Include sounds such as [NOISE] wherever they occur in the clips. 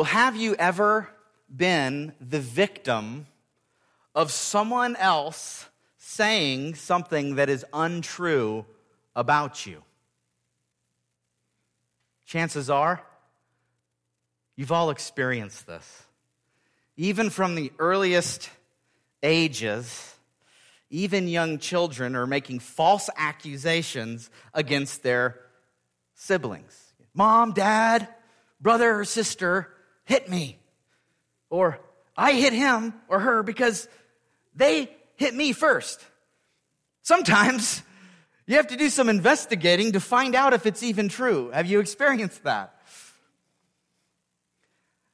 Well, have you ever been the victim of someone else saying something that is untrue about you? Chances are you've all experienced this. Even from the earliest ages, even young children are making false accusations against their siblings. Mom, dad, brother, or sister hit me. Or I hit him or her because they hit me first. Sometimes you have to do some investigating to find out if it's even true. Have you experienced that?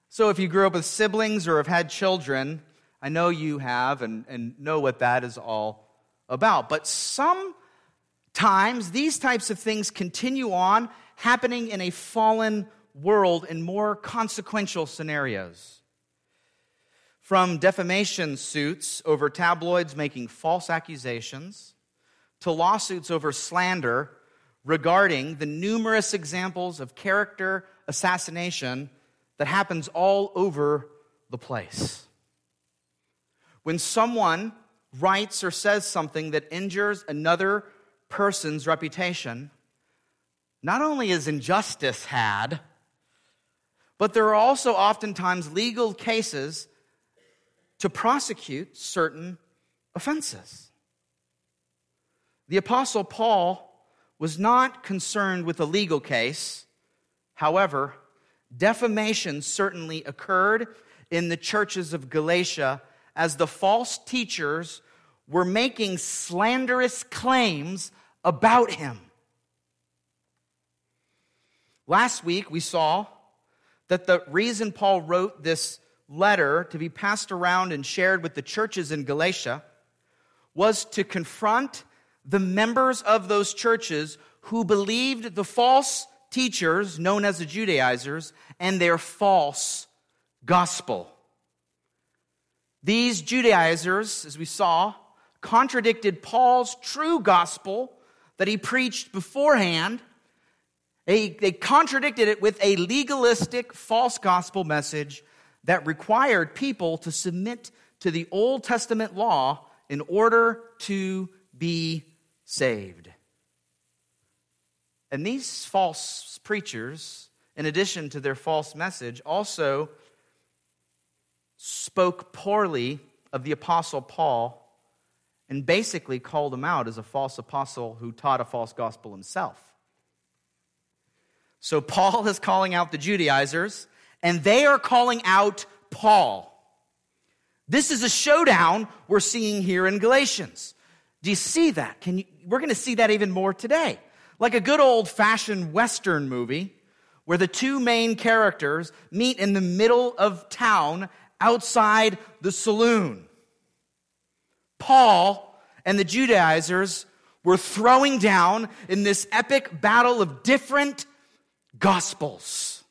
So, if you grew up with siblings or have had children, I know you have and, and know what that is all about. But sometimes these types of things continue on happening in a fallen world in more consequential scenarios. From defamation suits over tabloids making false accusations to lawsuits over slander regarding the numerous examples of character assassination that happens all over the place. When someone writes or says something that injures another person's reputation, not only is injustice had, but there are also oftentimes legal cases to prosecute certain offenses. The Apostle Paul was not concerned with a legal case. However, defamation certainly occurred in the churches of Galatia as the false teachers were making slanderous claims about him. Last week, we saw that the reason Paul wrote this letter to be passed around and shared with the churches in Galatia was to confront the members of those churches who believed the false teachers, known as the Judaizers, and their false gospel. These Judaizers, as we saw, contradicted Paul's true gospel that he preached beforehand. They, they contradicted it with a legalistic false gospel message that required people to submit to the Old Testament law in order to be saved. And these false preachers, in addition to their false message, also spoke poorly of the Apostle Paul and basically called him out as a false apostle who taught a false gospel himself. So Paul is calling out the Judaizers, and they are calling out Paul. This is a showdown we're seeing here in Galatians. Do you see that? Can you, we're going to see that even more today. Like a good old fashioned Western movie where the two main characters meet in the middle of town outside the saloon. Paul and the Judaizers were throwing down in this epic battle of different gospels.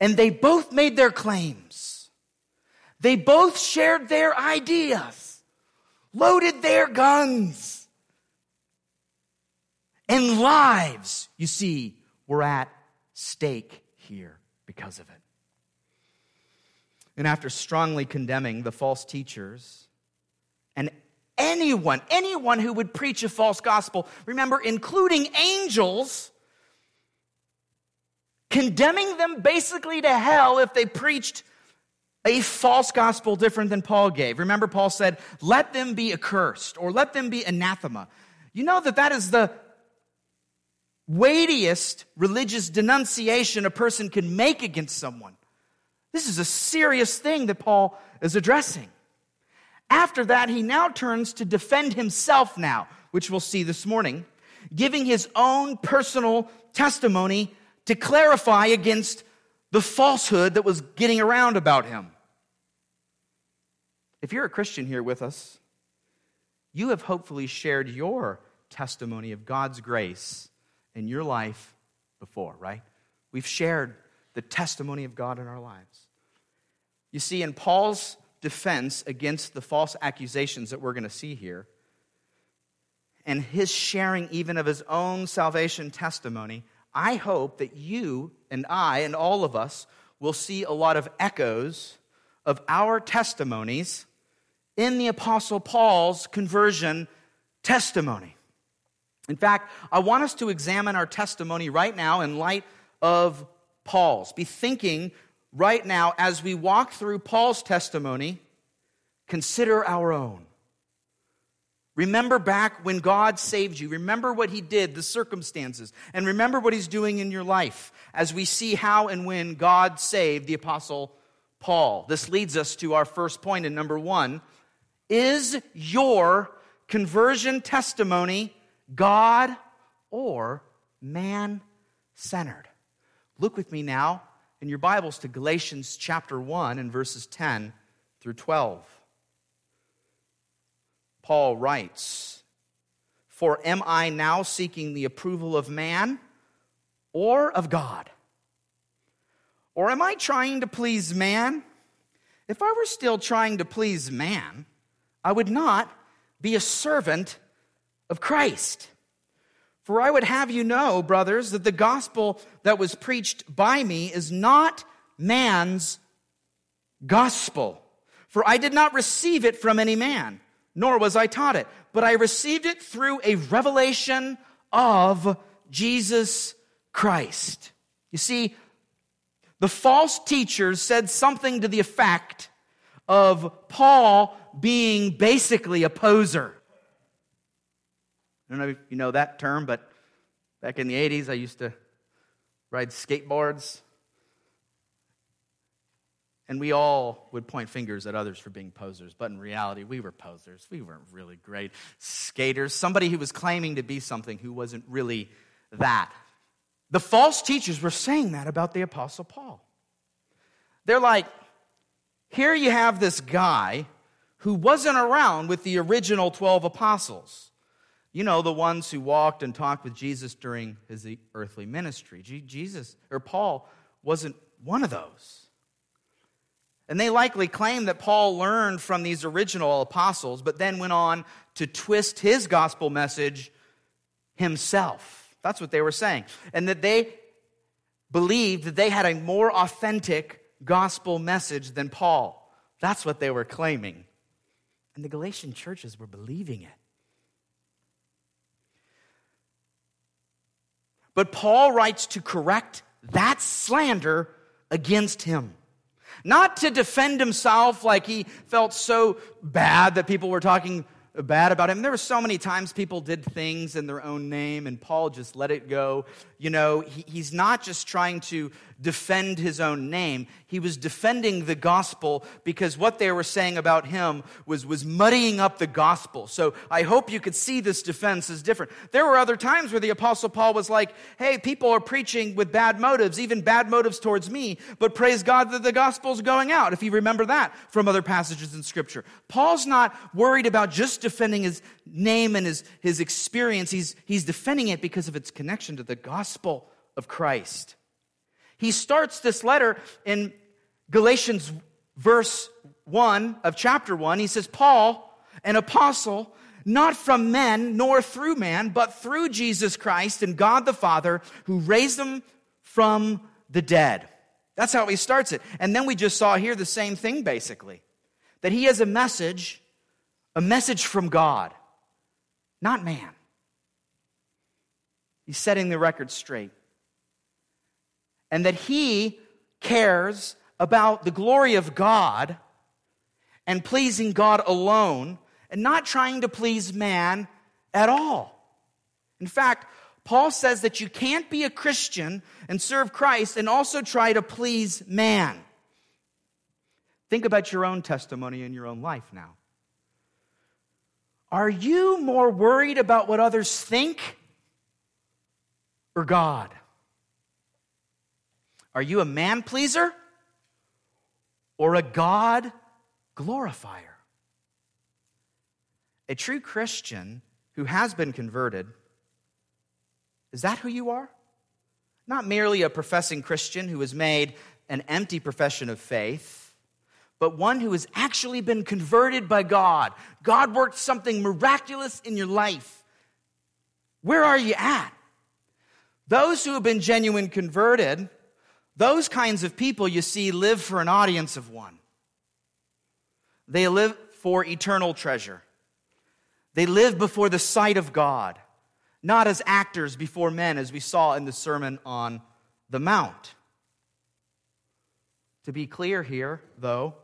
And they both made their claims. They both shared their ideas, loaded their guns. And lives, you see, were at stake here because of it. And after strongly condemning the false teachers and anyone, anyone who would preach a false gospel, remember, including angels, condemning them basically to hell if they preached a false gospel different than Paul gave. Remember, Paul said, let them be accursed or let them be anathema. You know that that is the weightiest religious denunciation a person can make against someone. This is a serious thing that Paul is addressing. After that, he now turns to defend himself now, which we'll see this morning, giving his own personal testimony to clarify against the falsehood that was getting around about him. If you're a Christian here with us, you have hopefully shared your testimony of God's grace in your life before, right? We've shared the testimony of God in our lives. You see, in Paul's defense against the false accusations that we're going to see here, and his sharing even of his own salvation testimony, I hope that you and I and all of us we'll see a lot of echoes of our testimonies in the Apostle Paul's conversion testimony. In fact, I want us to examine our testimony right now in light of Paul's. Be thinking right now as we walk through Paul's testimony, consider our own. Remember back when God saved you. Remember what He did, the circumstances, and remember what He's doing in your life as we see how and when God saved the Apostle Paul. This leads us to our first point in number one Is your conversion testimony God or man centered? Look with me now in your Bibles to Galatians chapter 1 and verses 10 through 12. Paul writes, For am I now seeking the approval of man or of God? Or am I trying to please man? If I were still trying to please man, I would not be a servant of Christ. For I would have you know, brothers, that the gospel that was preached by me is not man's gospel. For I did not receive it from any man nor was I taught it, but I received it through a revelation of Jesus Christ. You see, the false teachers said something to the effect of Paul being basically a poser. I don't know if you know that term, but back in the 80s, I used to ride skateboards. And we all would point fingers at others for being posers, but in reality, we were posers. We weren't really great skaters. Somebody who was claiming to be something who wasn't really that. The false teachers were saying that about the Apostle Paul. They're like, here you have this guy who wasn't around with the original 12 apostles. You know, the ones who walked and talked with Jesus during his earthly ministry. Jesus, or Paul, wasn't one of those. And they likely claim that Paul learned from these original apostles, but then went on to twist his gospel message himself. That's what they were saying. And that they believed that they had a more authentic gospel message than Paul. That's what they were claiming. And the Galatian churches were believing it. But Paul writes to correct that slander against him. Not to defend himself like he felt so bad that people were talking bad about him. There were so many times people did things in their own name, and Paul just let it go. You know, he, he's not just trying to defend his own name. He was defending the gospel because what they were saying about him was, was muddying up the gospel. So I hope you could see this defense is different. There were other times where the apostle Paul was like, hey, people are preaching with bad motives, even bad motives towards me, but praise God that the gospel's going out, if you remember that from other passages in scripture. Paul's not worried about just defending his name and his, his experience. He's, he's defending it because of its connection to the gospel of Christ. He starts this letter in Galatians verse 1 of chapter 1. He says, Paul, an apostle, not from men nor through man, but through Jesus Christ and God the Father, who raised him from the dead. That's how he starts it. And then we just saw here the same thing, basically that he has a message, a message from God, not man. He's setting the record straight and that he cares about the glory of God and pleasing God alone and not trying to please man at all. In fact, Paul says that you can't be a Christian and serve Christ and also try to please man. Think about your own testimony in your own life now. Are you more worried about what others think or God? Are you a man pleaser or a God glorifier? A true Christian who has been converted, is that who you are? Not merely a professing Christian who has made an empty profession of faith, but one who has actually been converted by God. God worked something miraculous in your life. Where are you at? Those who have been genuine converted Those kinds of people, you see, live for an audience of one. They live for eternal treasure. They live before the sight of God, not as actors before men, as we saw in the Sermon on the Mount. To be clear here, though,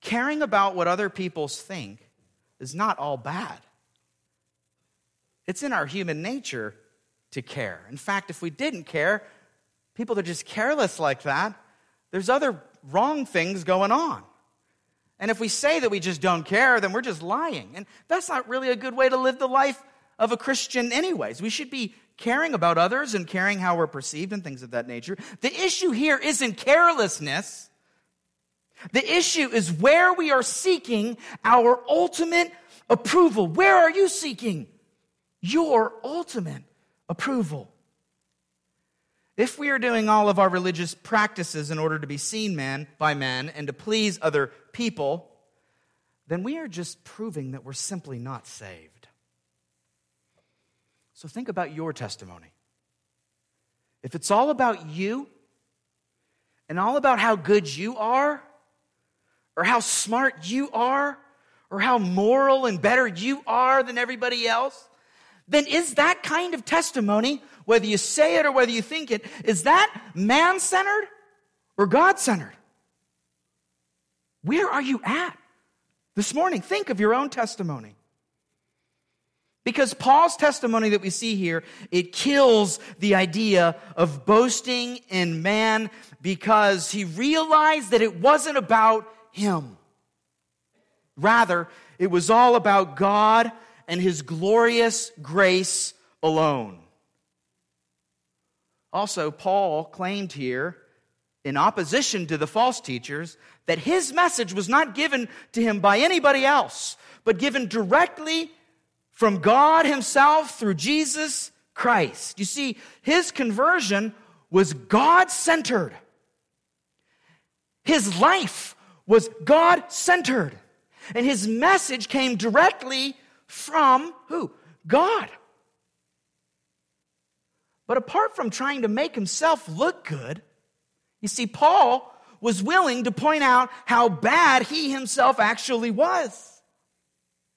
caring about what other people think is not all bad. It's in our human nature to care. In fact, if we didn't care, people that are just careless like that, there's other wrong things going on. And if we say that we just don't care, then we're just lying. And that's not really a good way to live the life of a Christian, anyways. We should be caring about others and caring how we're perceived and things of that nature. The issue here isn't carelessness. The issue is where we are seeking our ultimate approval. Where are you seeking your ultimate approval? If we are doing all of our religious practices in order to be seen man by men and to please other people, then we are just proving that we're simply not saved. So think about your testimony. If it's all about you and all about how good you are, or how smart you are, or how moral and better you are than everybody else, then is that kind of testimony whether you say it or whether you think it, is that man centered or God centered? Where are you at this morning? Think of your own testimony. Because Paul's testimony that we see here, it kills the idea of boasting in man because he realized that it wasn't about him. Rather, it was all about God and his glorious grace alone. Also, Paul claimed here, in opposition to the false teachers, that his message was not given to him by anybody else, but given directly from God Himself through Jesus Christ. You see, his conversion was God centered. His life was God centered. And his message came directly from who? God. But apart from trying to make himself look good, you see, Paul was willing to point out how bad he himself actually was.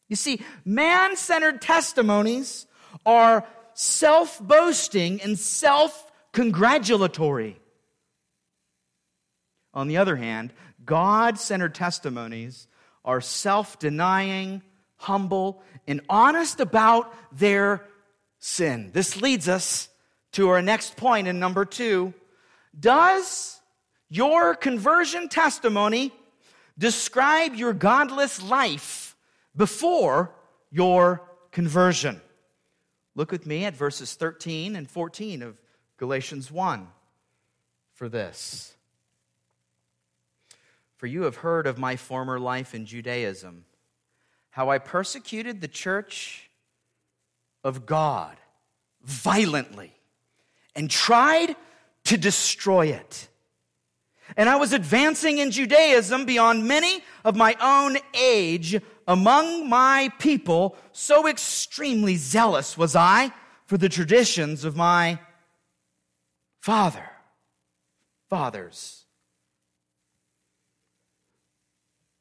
You see, man centered testimonies are self boasting and self congratulatory. On the other hand, God centered testimonies are self denying, humble, and honest about their sin. This leads us to our next point in number two. Does your conversion testimony describe your godless life before your conversion? Look with me at verses 13 and 14 of Galatians 1 for this. For you have heard of my former life in Judaism, how I persecuted the church of God violently and tried to destroy it. And I was advancing in Judaism beyond many of my own age among my people. So extremely zealous was I for the traditions of my father, fathers.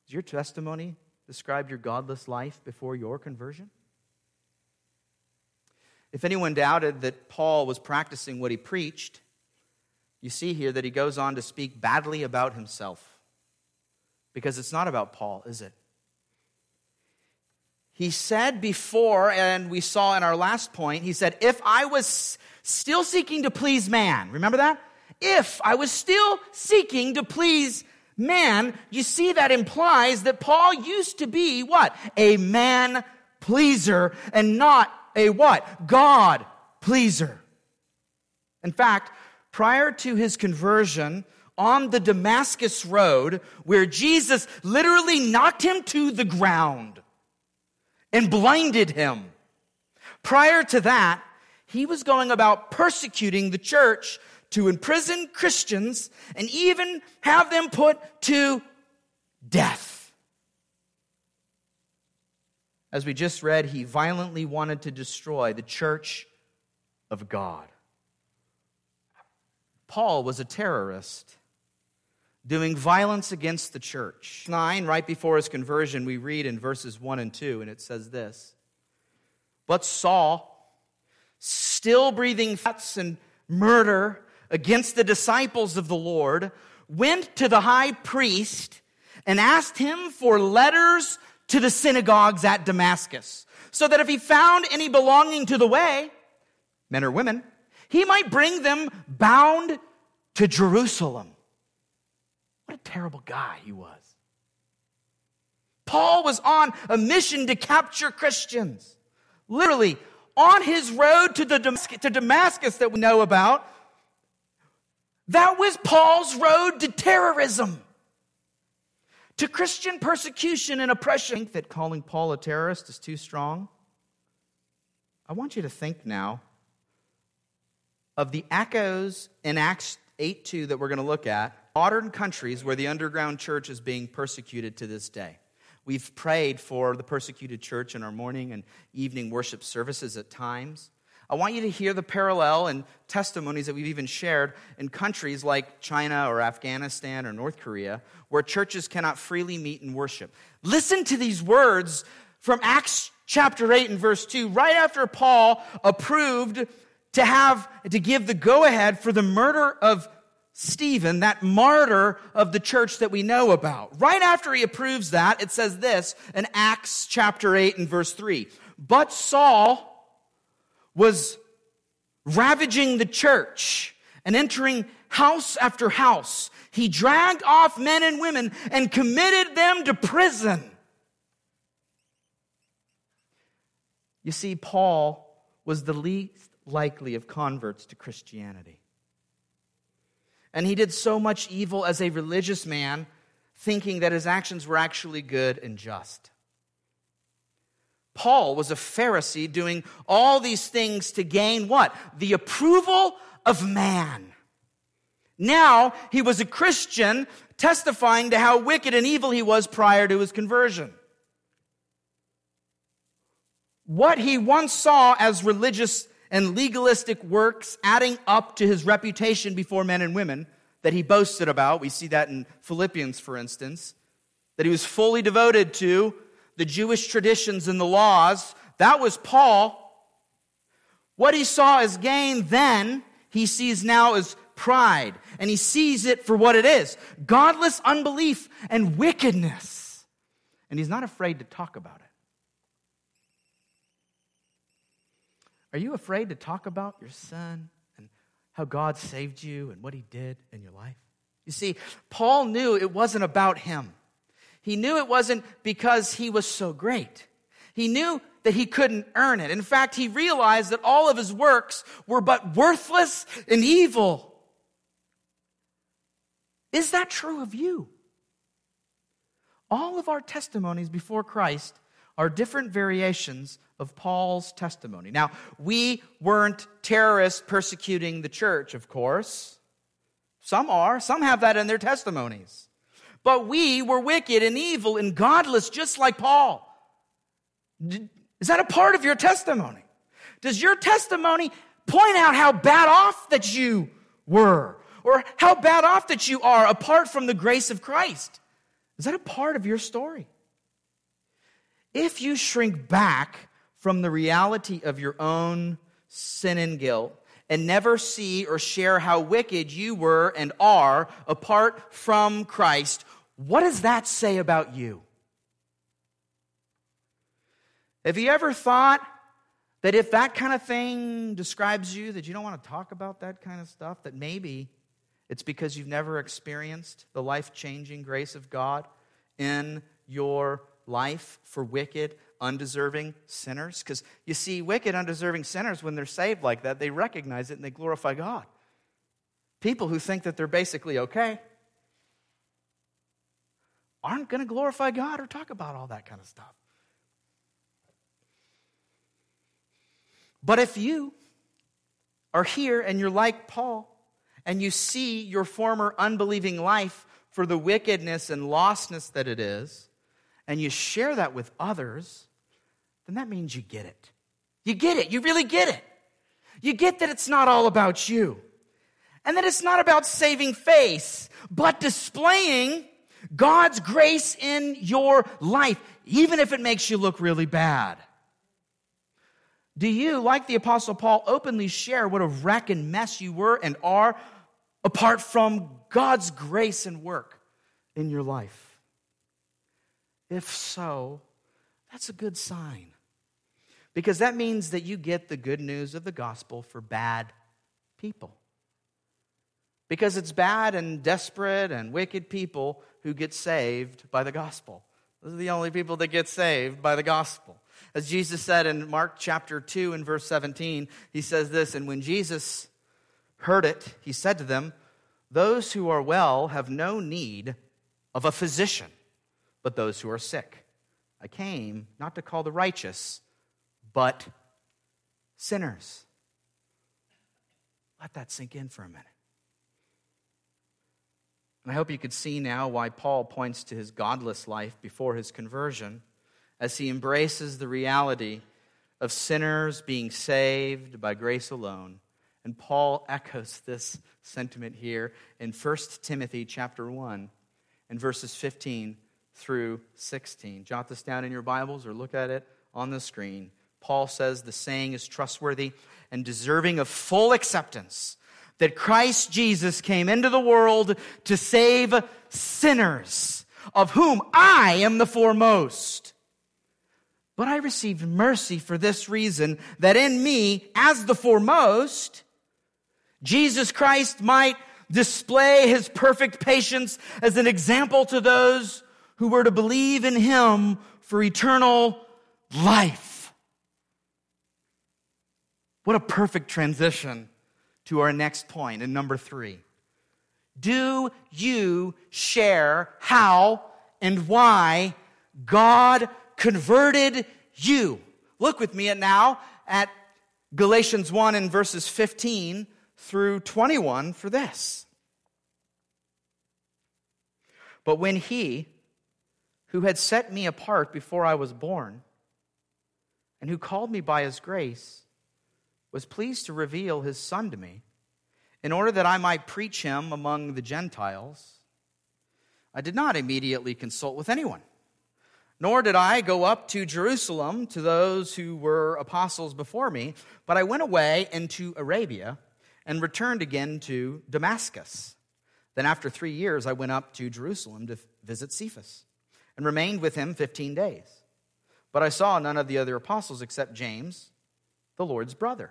Does your testimony describe your godless life before your conversion? If anyone doubted that Paul was practicing what he preached, you see here that he goes on to speak badly about himself. Because it's not about Paul, is it? He said before, and we saw in our last point, he said, If I was still seeking to please man, remember that? If I was still seeking to please man, you see that implies that Paul used to be what? A man pleaser and not a what? God pleaser. In fact, prior to his conversion, on the Damascus Road, where Jesus literally knocked him to the ground and blinded him. Prior to that, he was going about persecuting the church to imprison Christians and even have them put to death. As we just read, he violently wanted to destroy the church of God. Paul was a terrorist doing violence against the church. 9, right before his conversion, we read in verses 1 and 2, and it says this But Saul, still breathing threats and murder against the disciples of the Lord, went to the high priest and asked him for letters to the synagogues at Damascus, so that if he found any belonging to the way, men or women, he might bring them bound to Jerusalem. What a terrible guy he was. Paul was on a mission to capture Christians. Literally, on his road to, the to Damascus that we know about, that was Paul's road to terrorism, to Christian persecution and oppression. Think that calling Paul a terrorist is too strong. I want you to think now of the echoes in Acts 8 2 that we're going to look at, modern countries where the underground church is being persecuted to this day. We've prayed for the persecuted church in our morning and evening worship services at times. I want you to hear the parallel and testimonies that we've even shared in countries like China or Afghanistan or North Korea, where churches cannot freely meet and worship. Listen to these words from Acts chapter 8 and verse 2, right after Paul approved to have, to give the go ahead for the murder of Stephen, that martyr of the church that we know about. Right after he approves that, it says this in Acts chapter 8 and verse 3. But Saul was ravaging the church and entering house after house. He dragged off men and women and committed them to prison. You see, Paul was the least likely of converts to Christianity. And he did so much evil as a religious man, thinking that his actions were actually good and just. Paul was a Pharisee doing all these things to gain what? The approval of man. Now he was a Christian testifying to how wicked and evil he was prior to his conversion. What he once saw as religious and legalistic works adding up to his reputation before men and women that he boasted about, we see that in Philippians, for instance, that he was fully devoted to the Jewish traditions and the laws. That was Paul. What he saw as gain then, he sees now as pride, and he sees it for what it is godless unbelief and wickedness. And he's not afraid to talk about it. Are you afraid to talk about your son and how God saved you and what he did in your life? You see, Paul knew it wasn't about him. He knew it wasn't because he was so great. He knew that he couldn't earn it. In fact, he realized that all of his works were but worthless and evil. Is that true of you? All of our testimonies before Christ are different variations of Paul's testimony. Now, we weren't terrorists persecuting the church, of course. Some are, some have that in their testimonies. But we were wicked and evil and godless, just like Paul. Is that a part of your testimony? Does your testimony point out how bad off that you were or how bad off that you are apart from the grace of Christ? Is that a part of your story? If you shrink back from the reality of your own sin and guilt, and never see or share how wicked you were and are apart from Christ, what does that say about you? Have you ever thought that if that kind of thing describes you, that you don't want to talk about that kind of stuff, that maybe it's because you've never experienced the life changing grace of God in your life for wicked, undeserving sinners? Because you see, wicked, undeserving sinners, when they're saved like that, they recognize it and they glorify God. People who think that they're basically okay aren't going to glorify God or talk about all that kind of stuff. But if you are here and you're like Paul and you see your former unbelieving life for the wickedness and lostness that it is, and you share that with others, then that means you get it. You get it. You really get it. You get that it's not all about you. And that it's not about saving face, but displaying God's grace in your life, even if it makes you look really bad. Do you, like the Apostle Paul, openly share what a wreck and mess you were and are apart from God's grace and work in your life? If so, that's a good sign. Because that means that you get the good news of the gospel for bad people. Because it's bad and desperate and wicked people who get saved by the gospel. Those are the only people that get saved by the gospel. As Jesus said in Mark chapter 2 and verse 17, he says this And when Jesus heard it, he said to them, Those who are well have no need of a physician, but those who are sick. I came not to call the righteous, but sinners. Let that sink in for a minute. And I hope you could see now why Paul points to his godless life before his conversion as he embraces the reality of sinners being saved by grace alone. And Paul echoes this sentiment here in 1 Timothy chapter 1 and verses 15 through 16. Jot this down in your Bibles or look at it on the screen. Paul says the saying is trustworthy and deserving of full acceptance that Christ Jesus came into the world to save sinners, of whom I am the foremost. But I received mercy for this reason, that in me, as the foremost, Jesus Christ might display his perfect patience as an example to those who were to believe in him for eternal life. What a perfect transition to our next and number three. Do you share how and why God converted you? Look with me now at Galatians 1 and verses 15 through 21 for this. But when he, who had set me apart before I was born, and who called me by his grace, was pleased to reveal his Son to me in order that I might preach him among the Gentiles, I did not immediately consult with anyone. Nor did I go up to Jerusalem to those who were apostles before me, but I went away into Arabia and returned again to Damascus. Then, after three years, I went up to Jerusalem to visit Cephas and remained with him 15 days. But I saw none of the other apostles except James, the Lord's brother.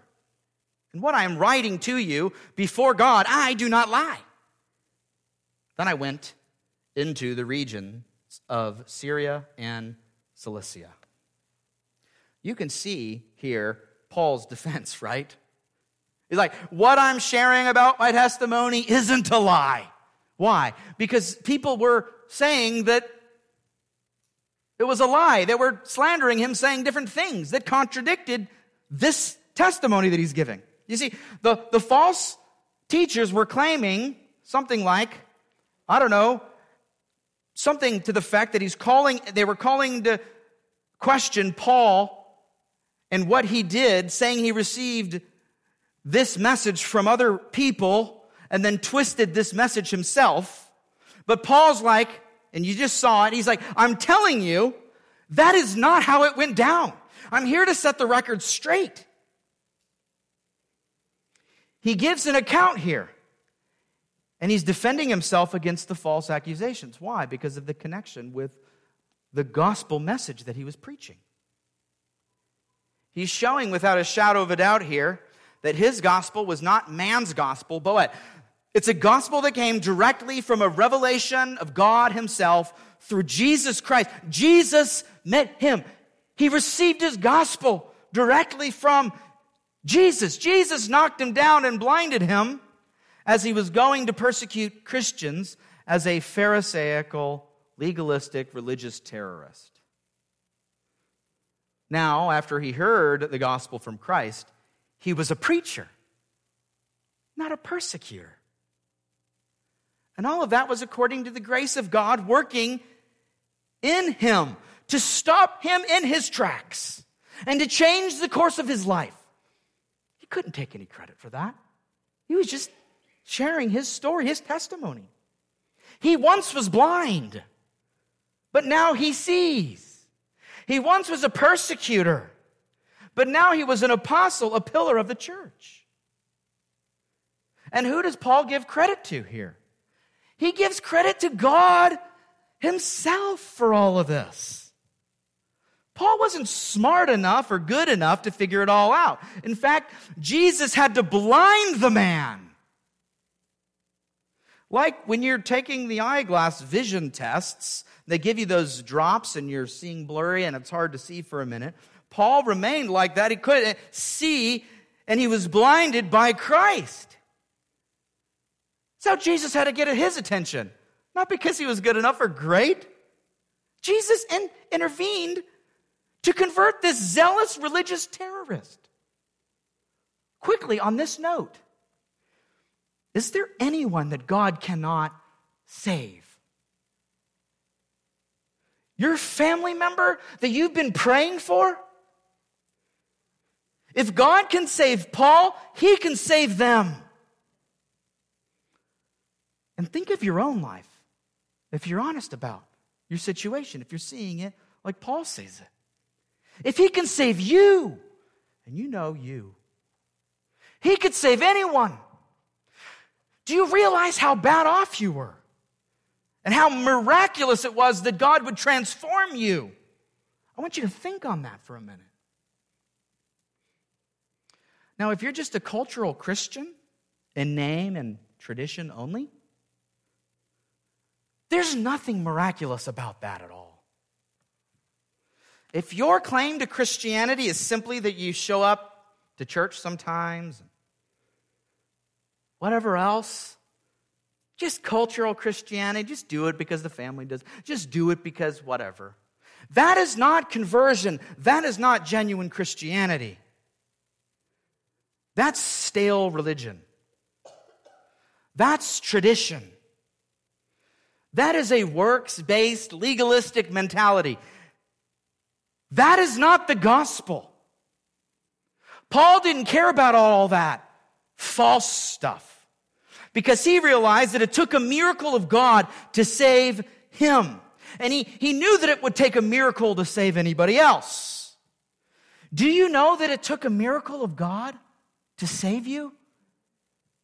And what I am writing to you before God, I do not lie. Then I went into the regions of Syria and Cilicia. You can see here Paul's [LAUGHS] defense, right? He's like, what I'm sharing about my testimony isn't a lie. Why? Because people were saying that it was a lie. They were slandering him, saying different things that contradicted this testimony that he's giving. You see, the, the false teachers were claiming something like, I don't know, something to the fact that he's calling, they were calling to question Paul and what he did, saying he received this message from other people and then twisted this message himself. But Paul's like, and you just saw it, he's like, I'm telling you, that is not how it went down. I'm here to set the record straight. He gives an account here. And he's defending himself against the false accusations. Why? Because of the connection with the gospel message that he was preaching. He's showing without a shadow of a doubt here that his gospel was not man's gospel, but? It's a gospel that came directly from a revelation of God himself through Jesus Christ. Jesus met him. He received his gospel directly from Jesus. Jesus knocked him down and blinded him as he was going to persecute Christians as a Pharisaical, legalistic, religious terrorist. Now, after he heard the gospel from Christ, he was a preacher, not a persecutor. And all of that was according to the grace of God working in him to stop him in his tracks and to change the course of his life couldn't take any credit for that. He was just sharing his story, his testimony. He once was blind, but now he sees. He once was a persecutor, but now he was an apostle, a pillar of the church. And who does Paul give credit to here? He gives credit to God himself for all of this. Paul wasn't smart enough or good enough to figure it all out. In fact, Jesus had to blind the man. Like when you're taking the eyeglass vision tests, they give you those drops and you're seeing blurry and it's hard to see for a minute. Paul remained like that. He couldn't see and he was blinded by Christ. So Jesus had to get his attention. Not because he was good enough or great. Jesus in, intervened to convert this zealous religious terrorist. Quickly, on this note, is there anyone that God cannot save? Your family member that you've been praying for? If God can save Paul, he can save them. And think of your own life if you're honest about your situation, if you're seeing it like Paul sees it. If he can save you, and you know you, he could save anyone. Do you realize how bad off you were? And how miraculous it was that God would transform you? I want you to think on that for a minute. Now, if you're just a cultural Christian in name and tradition only, there's nothing miraculous about that at all. If your claim to Christianity is simply that you show up to church sometimes, whatever else, just cultural Christianity, just do it because the family does, just do it because whatever. That is not conversion. That is not genuine Christianity. That's stale religion. That's tradition. That is a works based, legalistic mentality. That is not the gospel. Paul didn't care about all that false stuff because he realized that it took a miracle of God to save him. And he, he knew that it would take a miracle to save anybody else. Do you know that it took a miracle of God to save you?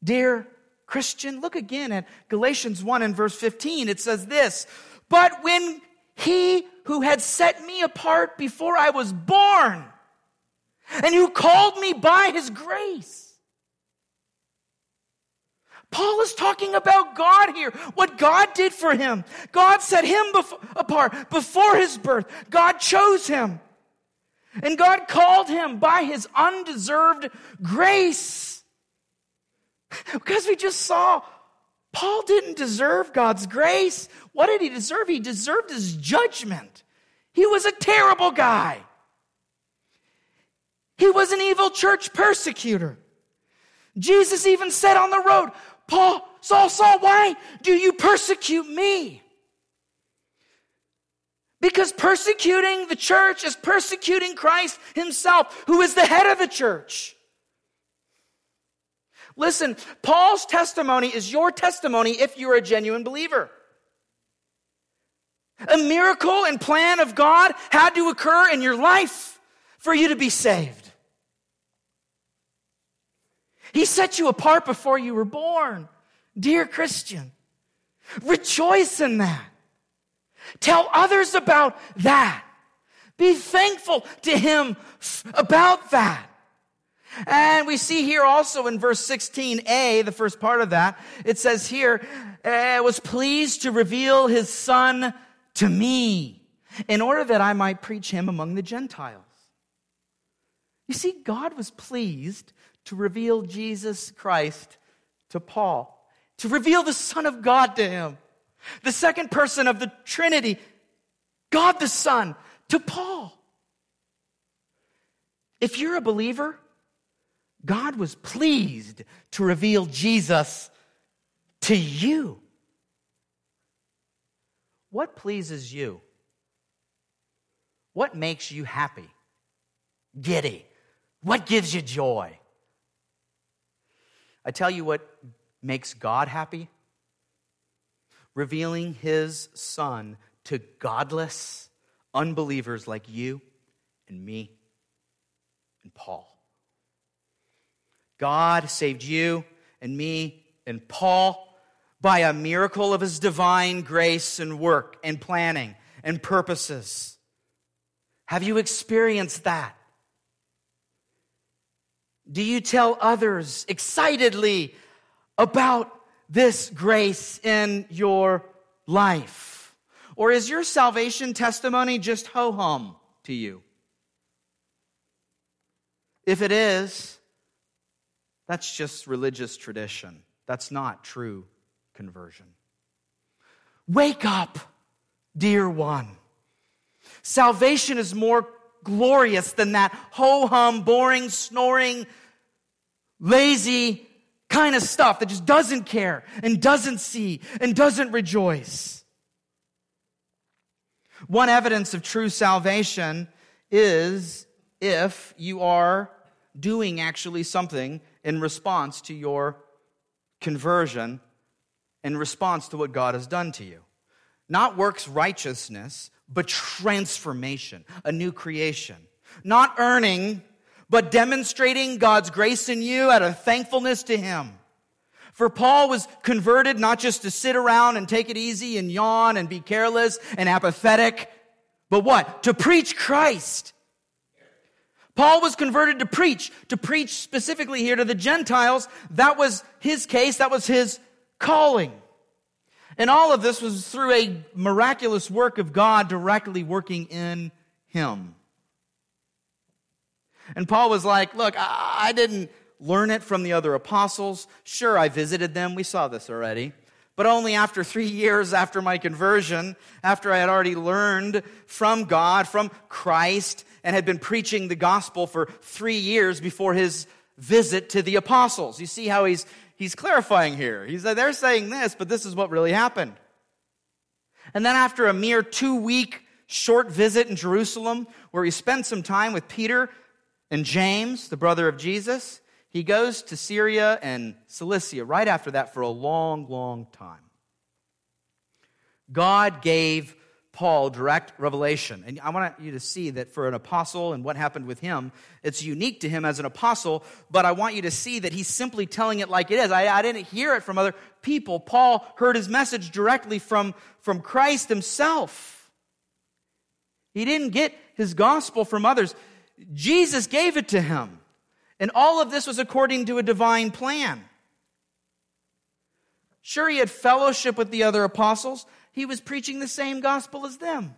Dear Christian, look again at Galatians 1 and verse 15. It says this, but when he who had set me apart before I was born and who called me by his grace. Paul is talking about God here, what God did for him. God set him apart before his birth. God chose him. And God called him by his undeserved grace. [LAUGHS] Because we just saw Paul didn't deserve God's grace. What did he deserve? He deserved his judgment. He was a terrible guy. He was an evil church persecutor. Jesus even said on the road, Paul, Saul, Saul, why do you persecute me? Because persecuting the church is persecuting Christ himself, who is the head of the church. Listen, Paul's testimony is your testimony if you're a genuine believer. A miracle and plan of God had to occur in your life for you to be saved. He set you apart before you were born. Dear Christian, rejoice in that. Tell others about that. Be thankful to Him about that. And we see here also in verse 16a, the first part of that, it says here, uh, was pleased to reveal his son to me in order that I might preach him among the Gentiles. You see, God was pleased to reveal Jesus Christ to Paul, to reveal the Son of God to him, the second person of the Trinity, God the Son, to Paul. If you're a believer, God was pleased to reveal Jesus to you. What pleases you? What makes you happy? Giddy? What gives you joy? I tell you what makes God happy? Revealing his son to godless unbelievers like you and me and Paul. God saved you and me and Paul by a miracle of his divine grace and work and planning and purposes. Have you experienced that? Do you tell others excitedly about this grace in your life? Or is your salvation testimony just ho hum to you? If it is, that's just religious tradition. That's not true conversion. Wake up, dear one. Salvation is more glorious than that ho hum, boring, snoring, lazy kind of stuff that just doesn't care and doesn't see and doesn't rejoice. One evidence of true salvation is if you are doing actually something in response to your conversion, in response to what God has done to you. Not works righteousness, but transformation, a new creation. Not earning, but demonstrating God's grace in you out of thankfulness to Him. For Paul was converted not just to sit around and take it easy and yawn and be careless and apathetic, but what? To preach Christ. Paul was converted to preach, to preach specifically here to the Gentiles. That was his case, that was his calling. And all of this was through a miraculous work of God directly working in him. And Paul was like, Look, I didn't learn it from the other apostles. Sure, I visited them. We saw this already. But only after three years after my conversion, after I had already learned from God, from Christ, and had been preaching the gospel for three years before his visit to the apostles. You see how he's he's clarifying here. He's they're saying this, but this is what really happened. And then after a mere two week short visit in Jerusalem, where he spent some time with Peter and James, the brother of Jesus, he goes to Syria and Cilicia right after that for a long, long time. God gave Paul direct revelation. And I want you to see that for an apostle and what happened with him, it's unique to him as an apostle, but I want you to see that he's simply telling it like it is. I, I didn't hear it from other people. Paul heard his message directly from, from Christ himself. He didn't get his gospel from others. Jesus gave it to him. And all of this was according to a divine plan. Sure, he had fellowship with the other apostles, he was preaching the same gospel as them.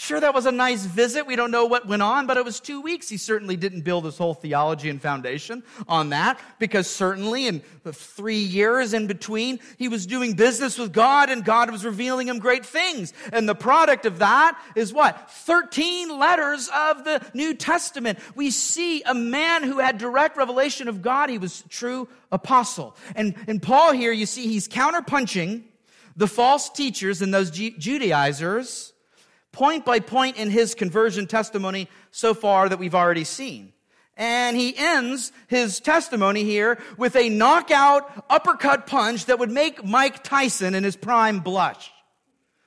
Sure, that was a nice visit. We don't know what went on, but it was two weeks. He certainly didn't build his whole theology and foundation on that because certainly in the three years in between, he was doing business with God and God was revealing him great things. And the product of that is what? 13 letters of the New Testament. We see a man who had direct revelation of God. He was true apostle. And, and Paul here, you see, he's counterpunching the false teachers and those Judaizers point by point in his conversion testimony so far that we've already seen. And he ends his testimony here with a knockout uppercut punch that would make Mike Tyson in his prime blush.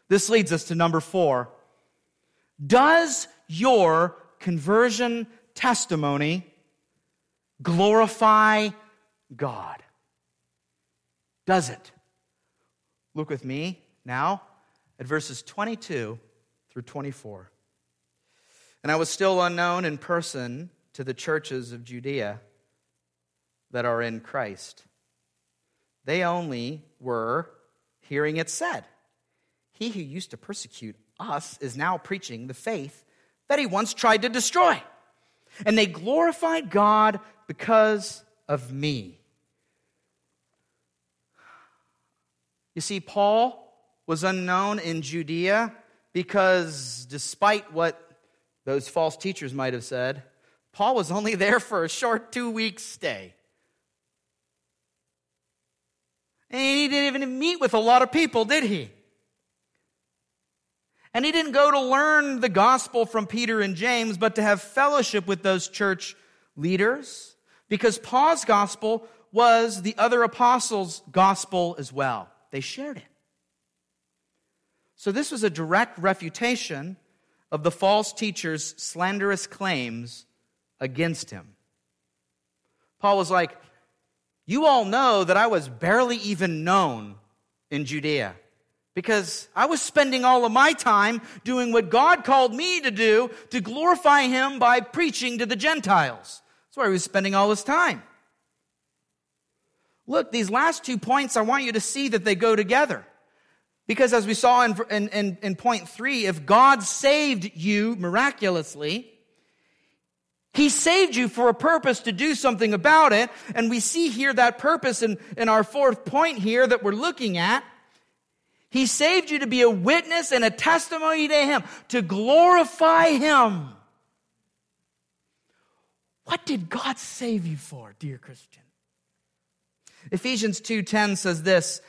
This leads us to number four. Does your conversion testimony glorify God? Does it? Look with me now at verses 22 through 24. And I was still unknown in person to the churches of Judea that are in Christ. They only were hearing it said, He who used to persecute us is now preaching the faith that he once tried to destroy. And they glorified God because of me. You see, Paul was unknown in Judea because despite what those false teachers might have said, Paul was only there for a short two week stay. And he didn't even meet with a lot of people, did he? And he didn't go to learn the gospel from Peter and James, but to have fellowship with those church leaders. Because Paul's gospel was the other apostles' gospel as well. They shared it. So this was a direct refutation of the false teacher's slanderous claims against him. Paul was like, You all know that I was barely even known in Judea because I was spending all of my time doing what God called me to do to glorify Him by preaching to the Gentiles. That's where he was spending all his time. Look, these last two points, I want you to see that they go together. Because as we saw in, in, in, in point three, if God saved you miraculously, he saved you for a purpose to do something about it. And we see here that purpose in, in our fourth point here that we're looking at. He saved you to be a witness and a testimony to Him, to glorify Him. What did God save you for, dear Christian? Ephesians 2:10 says this,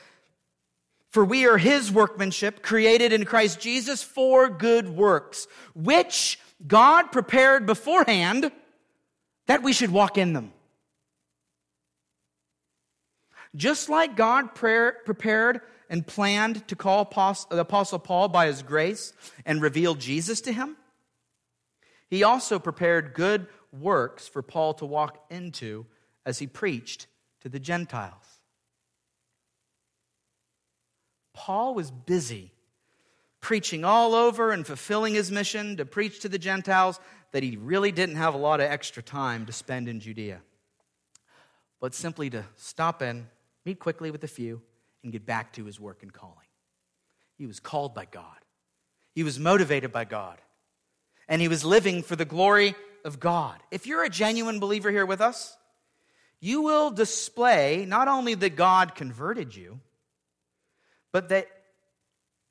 "For we are his workmanship, created in Christ Jesus for good works, which God prepared beforehand that we should walk in them." Just like God prepared and planned to call the Apostle Paul by his grace and reveal Jesus to him, he also prepared good works for Paul to walk into as he preached to the Gentiles. Paul was busy preaching all over and fulfilling his mission to preach to the Gentiles that he really didn't have a lot of extra time to spend in Judea, but simply to stop in, meet quickly with a few, and get back to his work and calling. He was called by God, he was motivated by God, and he was living for the glory of God. If you're a genuine believer here with us, you will display not only that God converted you, but that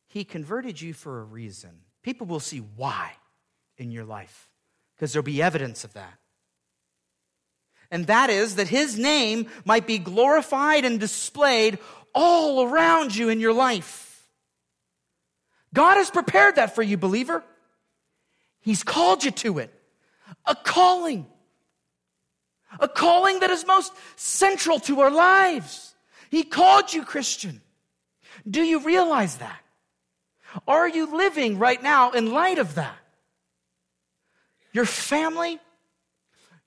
He converted you for a reason. People will see why in your life because there'll be evidence of that. And that is that His name might be glorified and displayed all around you in your life. God has prepared that for you, believer. He's called you to it a calling. A calling that is most central to our lives. He called you Christian. Do you realize that? Are you living right now in light of that? Your family,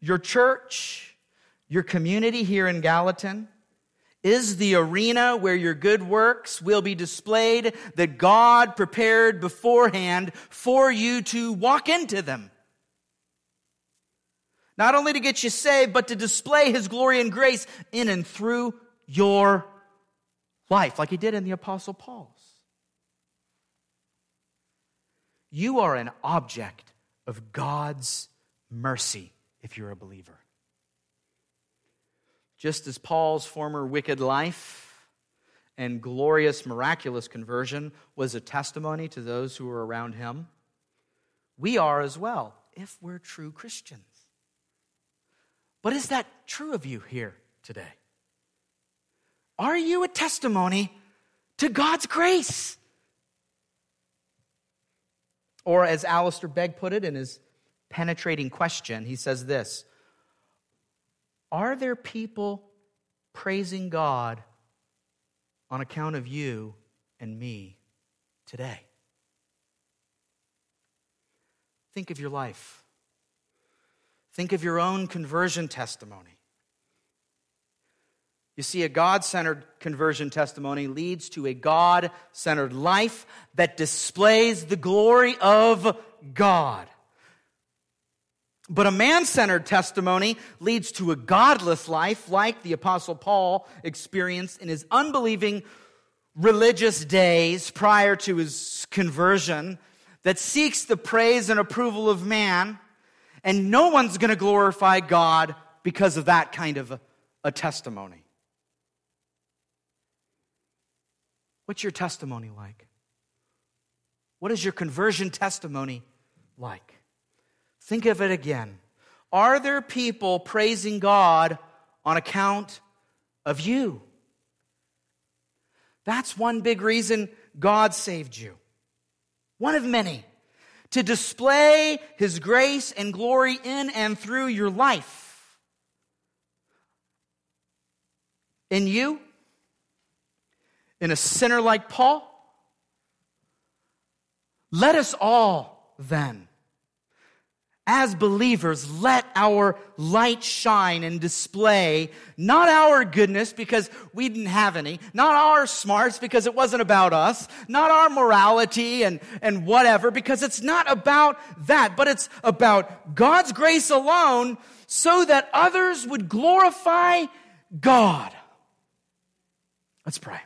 your church, your community here in Gallatin is the arena where your good works will be displayed that God prepared beforehand for you to walk into them. Not only to get you saved, but to display his glory and grace in and through your life, like he did in the Apostle Paul's. You are an object of God's mercy if you're a believer. Just as Paul's former wicked life and glorious, miraculous conversion was a testimony to those who were around him, we are as well if we're true Christians. But is that true of you here today? Are you a testimony to God's grace? Or, as Alistair Begg put it in his penetrating question, he says this Are there people praising God on account of you and me today? Think of your life. Think of your own conversion testimony. You see, a God centered conversion testimony leads to a God centered life that displays the glory of God. But a man centered testimony leads to a godless life, like the Apostle Paul experienced in his unbelieving religious days prior to his conversion, that seeks the praise and approval of man and no one's going to glorify God because of that kind of a, testimony. What's your testimony like? What is your conversion testimony like? Think of it again. Are there people praising God on account of you? That's one big reason God saved you. One of many to display his grace and glory in and through your life. in you? In a sinner like Paul? Let us all then as believers, let our light shine and display not our goodness because we didn't have any, not our smarts because it wasn't about us, not our morality and, and whatever because it's not about that, but it's about God's grace alone so that others would glorify God. Let's pray.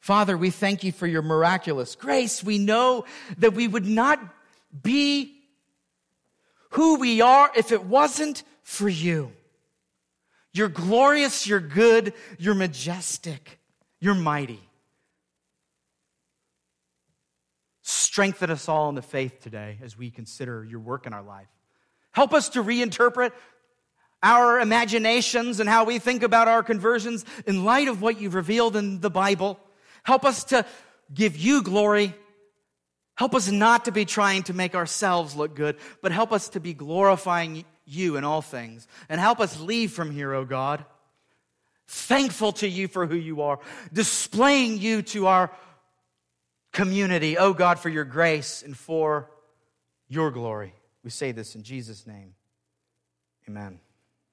Father, we thank you for your miraculous grace. We know that we would not be who we are if it wasn't for you. You're glorious, you're good, you're majestic, you're mighty. Strengthen us all in the faith today as we consider your work in our life. Help us to reinterpret our imaginations and how we think about our conversions in light of what you've revealed in the Bible. Help us to give you glory Help us not to be trying to make ourselves look good, but help us to be glorifying you in all things. And help us leave from here, O oh God, thankful to you for who you are, displaying you to our community, O oh God, for your grace and for your glory. We say this in Jesus' name. Amen.